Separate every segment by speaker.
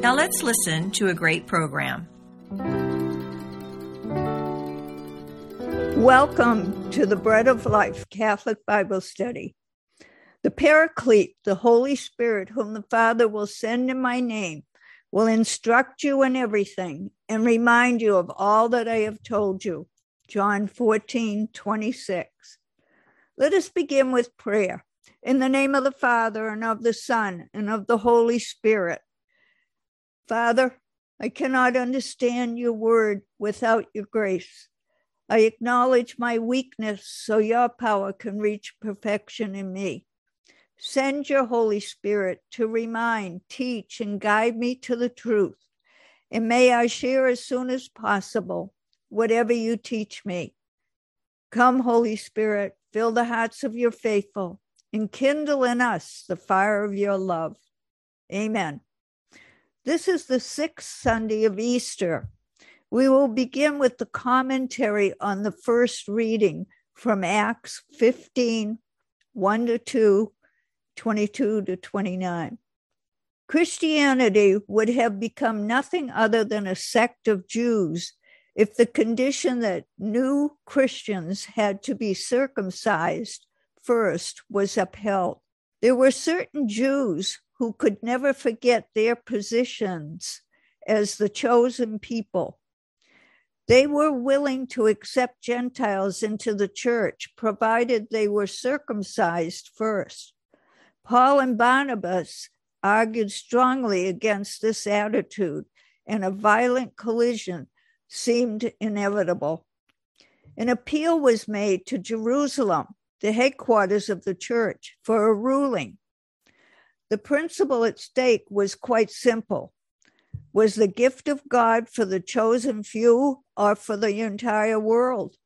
Speaker 1: Now let's listen to a great program.
Speaker 2: Welcome to the Bread of Life Catholic Bible Study. The Paraclete, the Holy Spirit, whom the Father will send in my name, will instruct you in everything and remind you of all that I have told you. John 14, 26. Let us begin with prayer. In the name of the Father, and of the Son, and of the Holy Spirit. Father, I cannot understand your word without your grace. I acknowledge my weakness so your power can reach perfection in me. Send your Holy Spirit to remind, teach, and guide me to the truth. And may I share as soon as possible whatever you teach me. Come, Holy Spirit, fill the hearts of your faithful and kindle in us the fire of your love. Amen. This is the sixth Sunday of Easter. We will begin with the commentary on the first reading from Acts 15 1 to 2, 22 to 29. Christianity would have become nothing other than a sect of Jews if the condition that new Christians had to be circumcised first was upheld. There were certain Jews who could never forget their positions as the chosen people. They were willing to accept Gentiles into the church, provided they were circumcised first. Paul and Barnabas argued strongly against this attitude, and a violent collision seemed inevitable. An appeal was made to Jerusalem the headquarters of the church, for a ruling. The principle at stake was quite simple. Was the gift of God for the chosen few or for the entire world?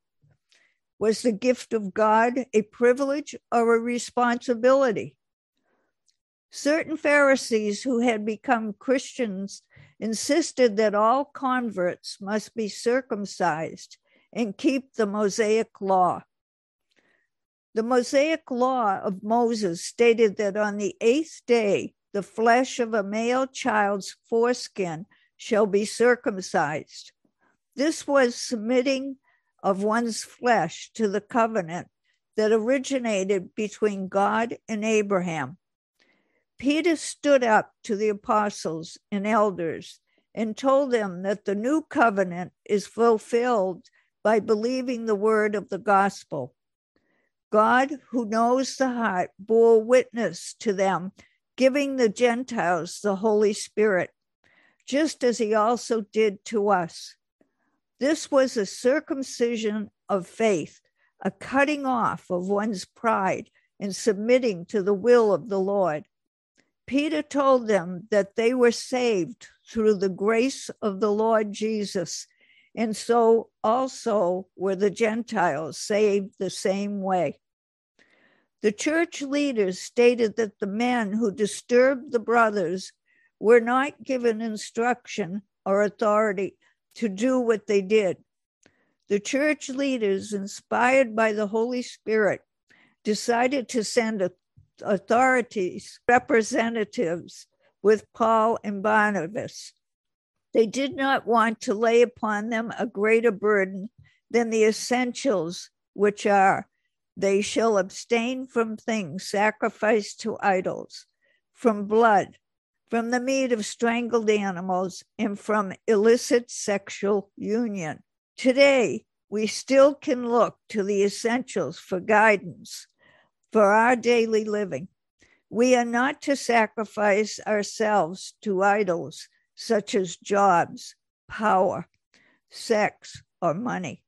Speaker 2: Was the gift of God a privilege or a responsibility? Certain Pharisees who had become Christians insisted that all converts must be circumcised and keep the Mosaic law. The Mosaic law of Moses stated that on the eighth day, the flesh of a male child's foreskin shall be circumcised. This was submitting of one's flesh to the covenant that originated between God and Abraham. Peter stood up to the apostles and elders and told them that the new covenant is fulfilled by believing the word of the gospel. God, who knows the heart, bore witness to them, giving the Gentiles the Holy Spirit, just as he also did to us. This was a circumcision of faith, a cutting off of one's pride and submitting to the will of the Lord. Peter told them that they were saved through the grace of the Lord Jesus and so also were the Gentiles saved the same way. The church leaders stated that the men who disturbed the brothers were not given instruction or authority to do what they did. The church leaders, inspired by the Holy Spirit, decided to send authorities, representatives with Paul and Barnabas they did not want to lay upon them a greater burden than the essentials, which are they shall abstain from things sacrificed to idols, from blood, from the meat of strangled animals, and from illicit sexual union. Today, we still can look to the essentials for guidance for our daily living. We are not to sacrifice ourselves to idols such as jobs, power, sex, or money.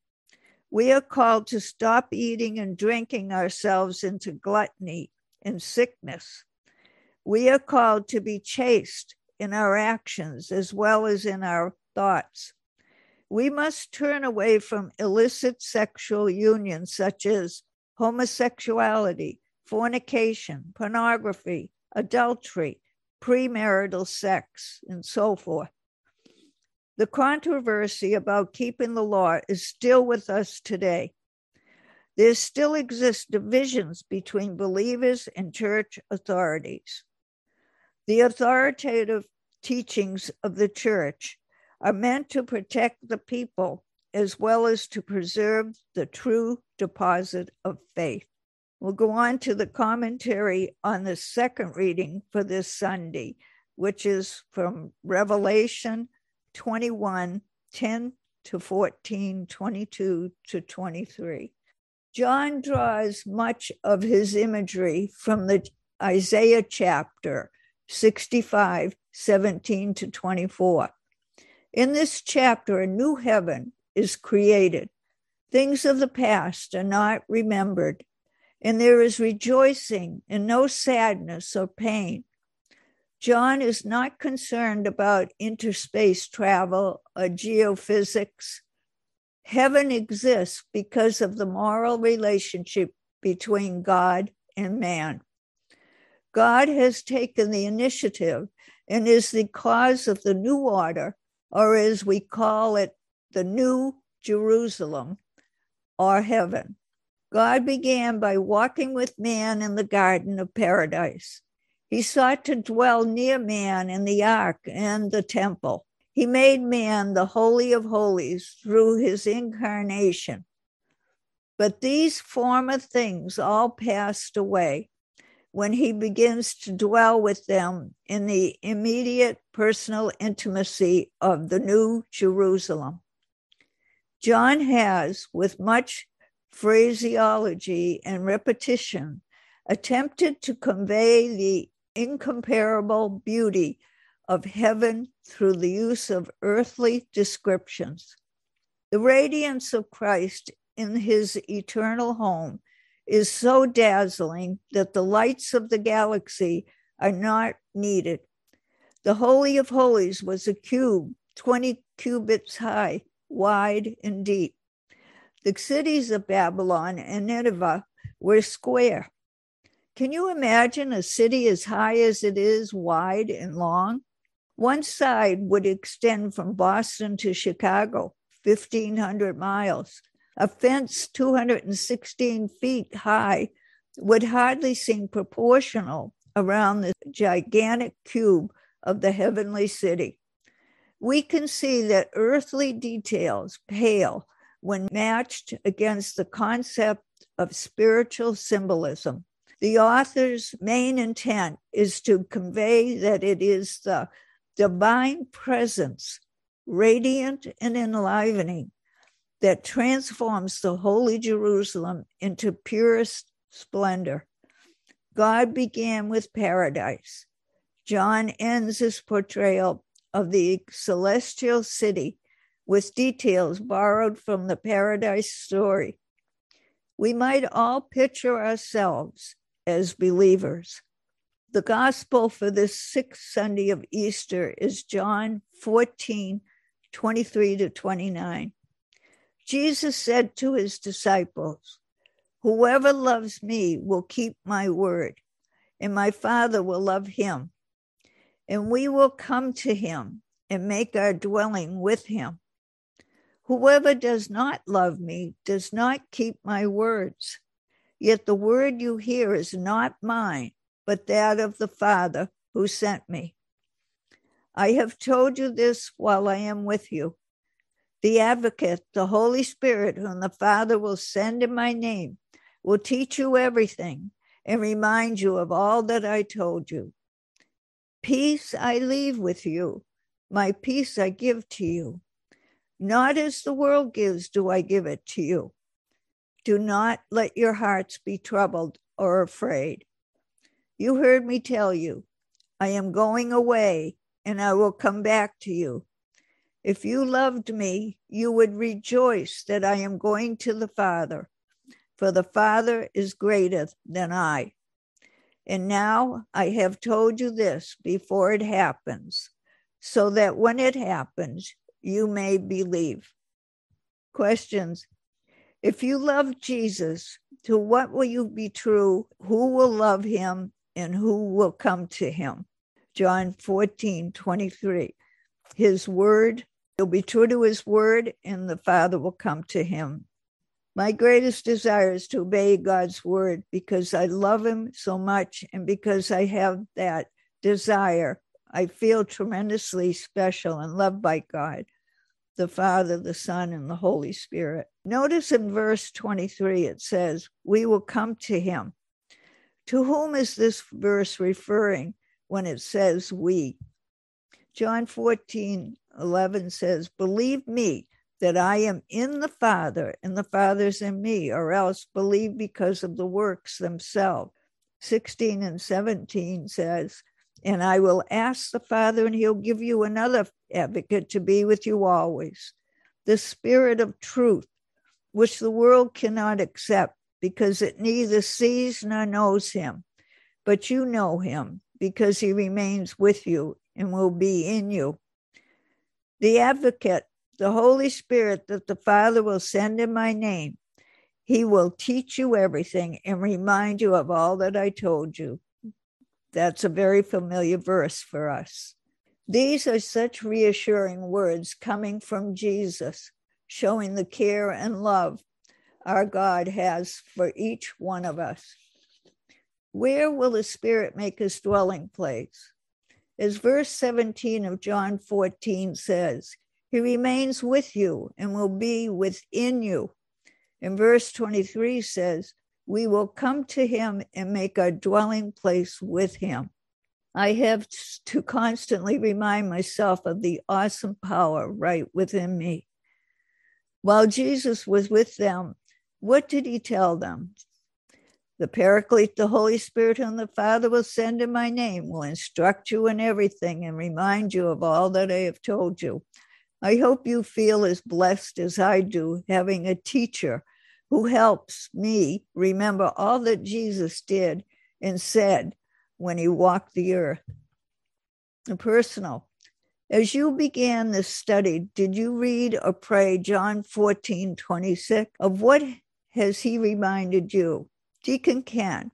Speaker 2: We are called to stop eating and drinking ourselves into gluttony and sickness. We are called to be chaste in our actions as well as in our thoughts. We must turn away from illicit sexual unions such as homosexuality, fornication, pornography, adultery, premarital sex, and so forth. The controversy about keeping the law is still with us today. There still exist divisions between believers and church authorities. The authoritative teachings of the church are meant to protect the people as well as to preserve the true deposit of faith. We'll go on to the commentary on the second reading for this Sunday, which is from Revelation 21 10 to 14, 22 to 23. John draws much of his imagery from the Isaiah chapter 65, 17 to 24. In this chapter, a new heaven is created. Things of the past are not remembered, and there is rejoicing and no sadness or pain. John is not concerned about interspace travel or geophysics Heaven exists because of the moral relationship between God and man. God has taken the initiative and is the cause of the new order, or as we call it, the new Jerusalem or heaven. God began by walking with man in the Garden of Paradise. He sought to dwell near man in the ark and the temple. He made man the Holy of Holies through his incarnation. But these former things all passed away when he begins to dwell with them in the immediate personal intimacy of the New Jerusalem. John has, with much phraseology and repetition, attempted to convey the incomparable beauty of heaven through the use of earthly descriptions. The radiance of Christ in his eternal home is so dazzling that the lights of the galaxy are not needed. The Holy of Holies was a cube, 20 cubits high, wide, and deep. The cities of Babylon and Nineveh were square. Can you imagine a city as high as it is wide and long? One side would extend from Boston to Chicago, 1,500 miles. A fence 216 feet high would hardly seem proportional around the gigantic cube of the heavenly city. We can see that earthly details pale when matched against the concept of spiritual symbolism. The author's main intent is to convey that it is the divine presence, radiant and enlivening, that transforms the holy Jerusalem into purest splendor. God began with paradise. John ends his portrayal of the celestial city with details borrowed from the paradise story. We might all picture ourselves as believers. The gospel for this sixth Sunday of Easter is John 14, 23 to 29. Jesus said to his disciples, Whoever loves me will keep my word, and my Father will love him. And we will come to him and make our dwelling with him. Whoever does not love me does not keep my words. Yet the word you hear is not mine but that of the Father who sent me. I have told you this while I am with you. The advocate, the Holy Spirit, whom the Father will send in my name, will teach you everything and remind you of all that I told you. Peace I leave with you, my peace I give to you. Not as the world gives, do I give it to you. Do not let your hearts be troubled or afraid. You heard me tell you, I am going away and I will come back to you. If you loved me, you would rejoice that I am going to the Father, for the Father is greater than I. And now I have told you this before it happens, so that when it happens, you may believe. Questions If you love Jesus, to what will you be true? Who will love him and who will come to him? John 14, 23. His word, he'll be true to his word, and the Father will come to him. My greatest desire is to obey God's word because I love him so much and because I have that desire. I feel tremendously special and loved by God, the Father, the Son, and the Holy Spirit. Notice in verse 23 it says, We will come to him. To whom is this verse referring when it says we? John 14, 11 says, Believe me that I am in the Father and the Father's in me, or else believe because of the works themselves. 16 and 17 says, And I will ask the Father, and he'll give you another advocate to be with you always, the Spirit of truth, which the world cannot accept because it neither sees nor knows him. But you know him because he remains with you and will be in you. The advocate the Holy Spirit that the Father will send in my name. He will teach you everything and remind you of all that I told you. That's a very familiar verse for us. These are such reassuring words coming from Jesus, showing the care and love our God has for each one of us. Where will the Spirit make his dwelling place? As verse 17 of John 14 says, he remains with you and will be within you. And verse 23 says, We will come to him and make our dwelling place with him. I have to constantly remind myself of the awesome power right within me. While Jesus was with them, what did he tell them? The Paraclete, the Holy Spirit, whom the Father will send in my name, will instruct you in everything and remind you of all that I have told you. I hope you feel as blessed as I do having a teacher who helps me remember all that Jesus did and said when he walked the earth. Personal. As you began this study, did you read or pray John 14, 26? Of what has he reminded you? Deacon Ken,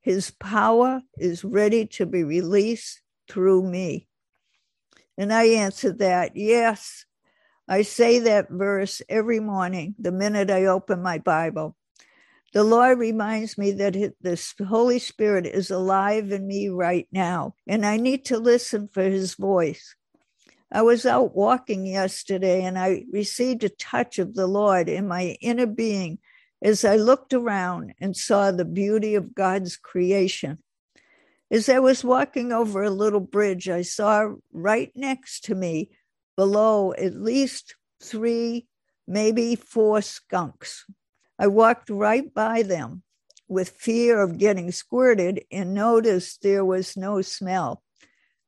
Speaker 2: his power is ready to be released through me. And I answered that, yes. I say that verse every morning, the minute I open my Bible. The Lord reminds me that the Holy Spirit is alive in me right now, and I need to listen for his voice. I was out walking yesterday and I received a touch of the Lord in my inner being as I looked around and saw the beauty of God's creation. As I was walking over a little bridge, I saw right next to me below at least three, maybe four skunks. I walked right by them with fear of getting squirted and noticed there was no smell.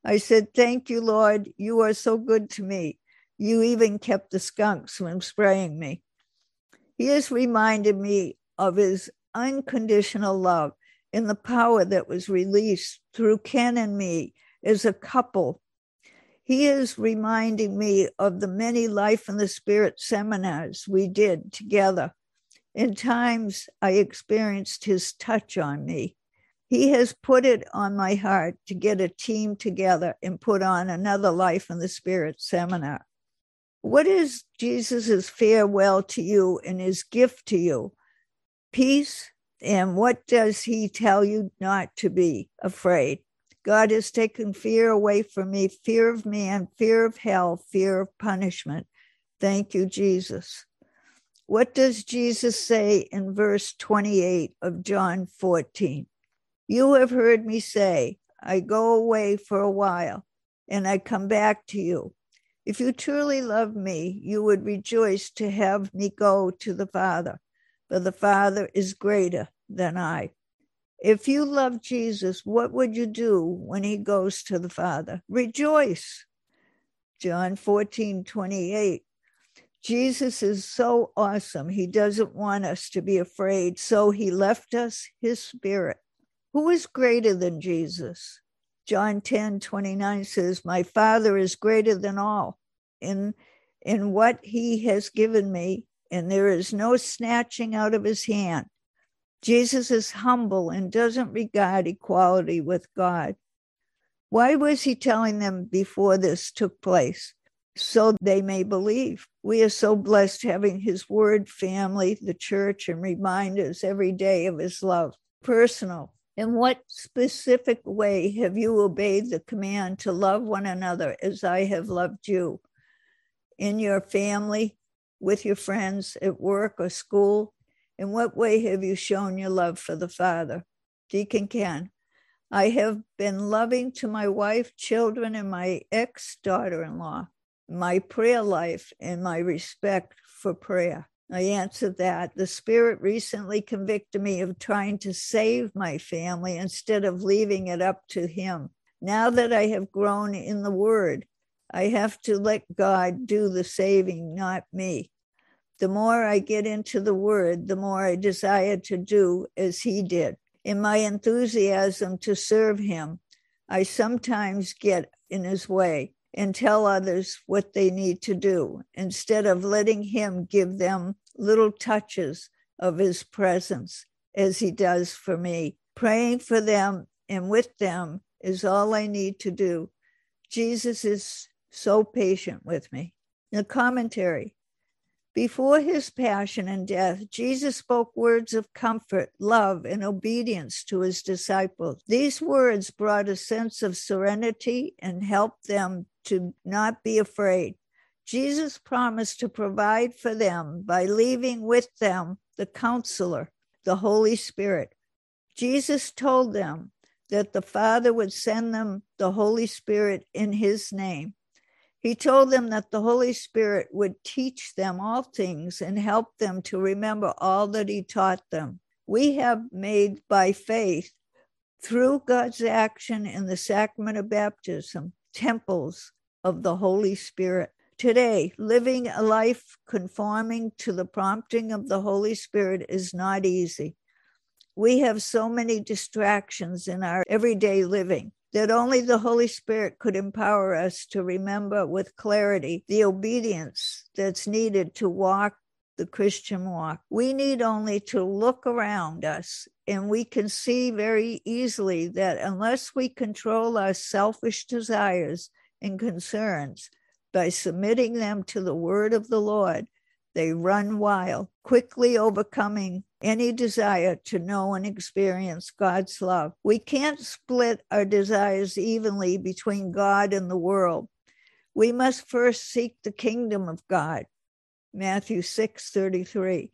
Speaker 2: I said, Thank you, Lord. You are so good to me. You even kept the skunks from spraying me. He has reminded me of his unconditional love in the power that was released through Ken and me as a couple. He is reminding me of the many Life in the Spirit seminars we did together. In times, I experienced his touch on me. He has put it on my heart to get a team together and put on another Life in the Spirit seminar. What is Jesus' farewell to you and his gift to you? Peace, and what does he tell you not to be afraid? God has taken fear away from me fear of man, fear of hell, fear of punishment. Thank you, Jesus. What does Jesus say in verse 28 of John 14? You have heard me say, I go away for a while and I come back to you. If you truly love me, you would rejoice to have me go to the Father for the Father is greater than I. If you love Jesus, what would you do when he goes to the Father? Rejoice. John 14, 28. Jesus is so awesome. He doesn't want us to be afraid. So he left us his spirit. Who is greater than Jesus? John 10, 29 says, My Father is greater than all. In in what he has given me, and there is no snatching out of his hand. Jesus is humble and doesn't regard equality with God. Why was he telling them before this took place? So they may believe. We are so blessed having his word, family, the church, and reminders every day of his love. Personal. In what specific way have you obeyed the command to love one another as I have loved you? In your family, with your friends, at work or school, in what way have you shown your love for the Father? Deacon Ken, I have been loving to my wife, children, and my ex daughter in law, my prayer life, and my respect for prayer. I answered that. The Spirit recently convicted me of trying to save my family instead of leaving it up to Him. Now that I have grown in the Word, I have to let God do the saving, not me the more I get into the word, the more I desire to do as he did. In my enthusiasm to serve him, I sometimes get in his way and tell others what they need to do instead of letting him give them little touches of his presence as he does for me. Praying for them and with them is all I need to do. Jesus is so patient with me. The commentary before his passion and death, Jesus spoke words of comfort, love, and obedience to his disciples. These words brought a sense of serenity and helped them to not be afraid. Jesus promised to provide for them by leaving with them the counselor, the Holy Spirit. Jesus told them that the Father would send them the Holy Spirit in his name. He told them that the Holy Spirit would teach them all things and help them to remember all that He taught them. We have made by faith, through God's action in the sacrament of baptism, temples of the Holy Spirit. Today, living a life conforming to the prompting of the Holy Spirit is not easy. We have so many distractions in our everyday living that only the Holy Spirit could empower us to remember with clarity the obedience that's needed to walk the Christian walk. We need only to look around us and we can see very easily that unless we control our selfish desires and concerns by submitting them to the word of the Lord, they run wild, quickly overcoming any desire to know and experience God's love. We can't split our desires evenly between God and the world. We must first seek the kingdom of God. Matthew 6 33.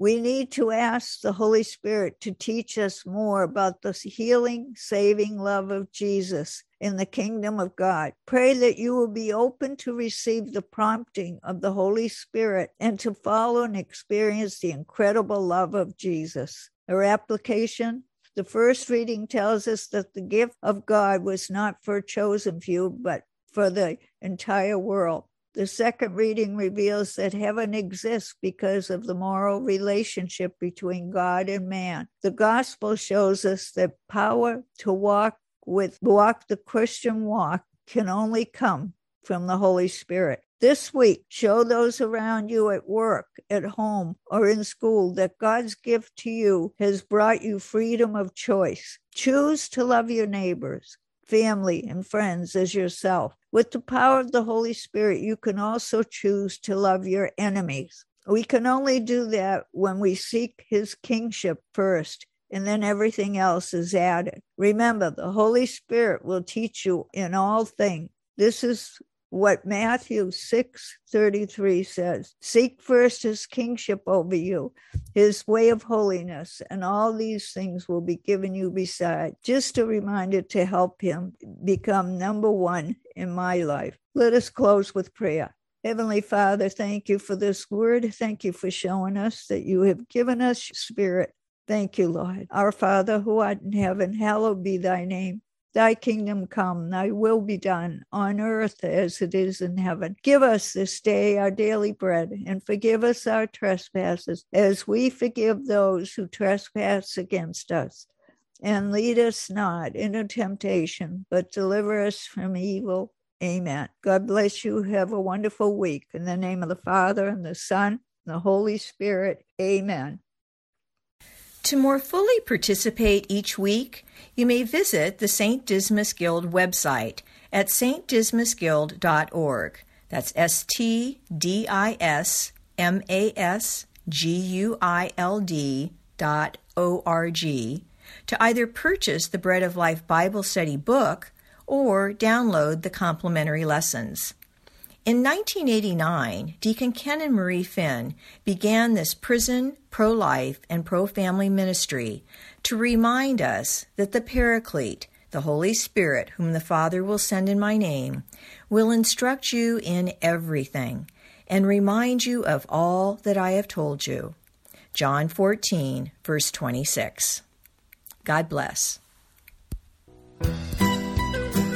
Speaker 2: We need to ask the Holy Spirit to teach us more about the healing, saving love of Jesus in the kingdom of God. Pray that you will be open to receive the prompting of the Holy Spirit and to follow and experience the incredible love of Jesus. Our application the first reading tells us that the gift of God was not for a chosen few, but for the entire world. The second reading reveals that heaven exists because of the moral relationship between God and man. The gospel shows us that power to walk with walk the Christian walk can only come from the Holy Spirit. This week, show those around you at work, at home, or in school that God's gift to you has brought you freedom of choice. Choose to love your neighbors family, and friends as yourself. With the power of the Holy Spirit, you can also choose to love your enemies. We can only do that when we seek his kingship first, and then everything else is added. Remember, the Holy Spirit will teach you in all things. This is what Matthew 6 33 says Seek first his kingship over you, his way of holiness, and all these things will be given you beside. Just a reminder to help him become number one in my life. Let us close with prayer. Heavenly Father, thank you for this word. Thank you for showing us that you have given us spirit. Thank you, Lord. Our Father who art in heaven, hallowed be thy name. Thy kingdom come, thy will be done on earth as it is in heaven. Give us this day our daily bread and forgive us our trespasses as we forgive those who trespass against us. And lead us not into temptation, but deliver us from evil. Amen. God bless you. Have a wonderful week. In the name of the Father, and the Son, and the Holy Spirit. Amen.
Speaker 1: To more fully participate each week, you may visit the St. Dismas Guild website at stdismasguild.org. That's S T D I S M A S G U I L D dot O R G to either purchase the Bread of Life Bible Study book or download the complimentary lessons. In 1989, Deacon Ken and Marie Finn began this prison, pro life, and pro family ministry to remind us that the Paraclete, the Holy Spirit, whom the Father will send in my name, will instruct you in everything and remind you of all that I have told you. John 14, verse 26. God bless.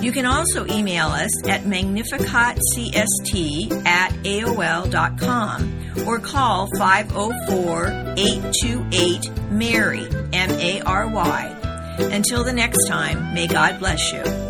Speaker 1: You can also email us at magnificatcst at aol.com or call 504 828 MARY, M A R Y. Until the next time, may God bless you.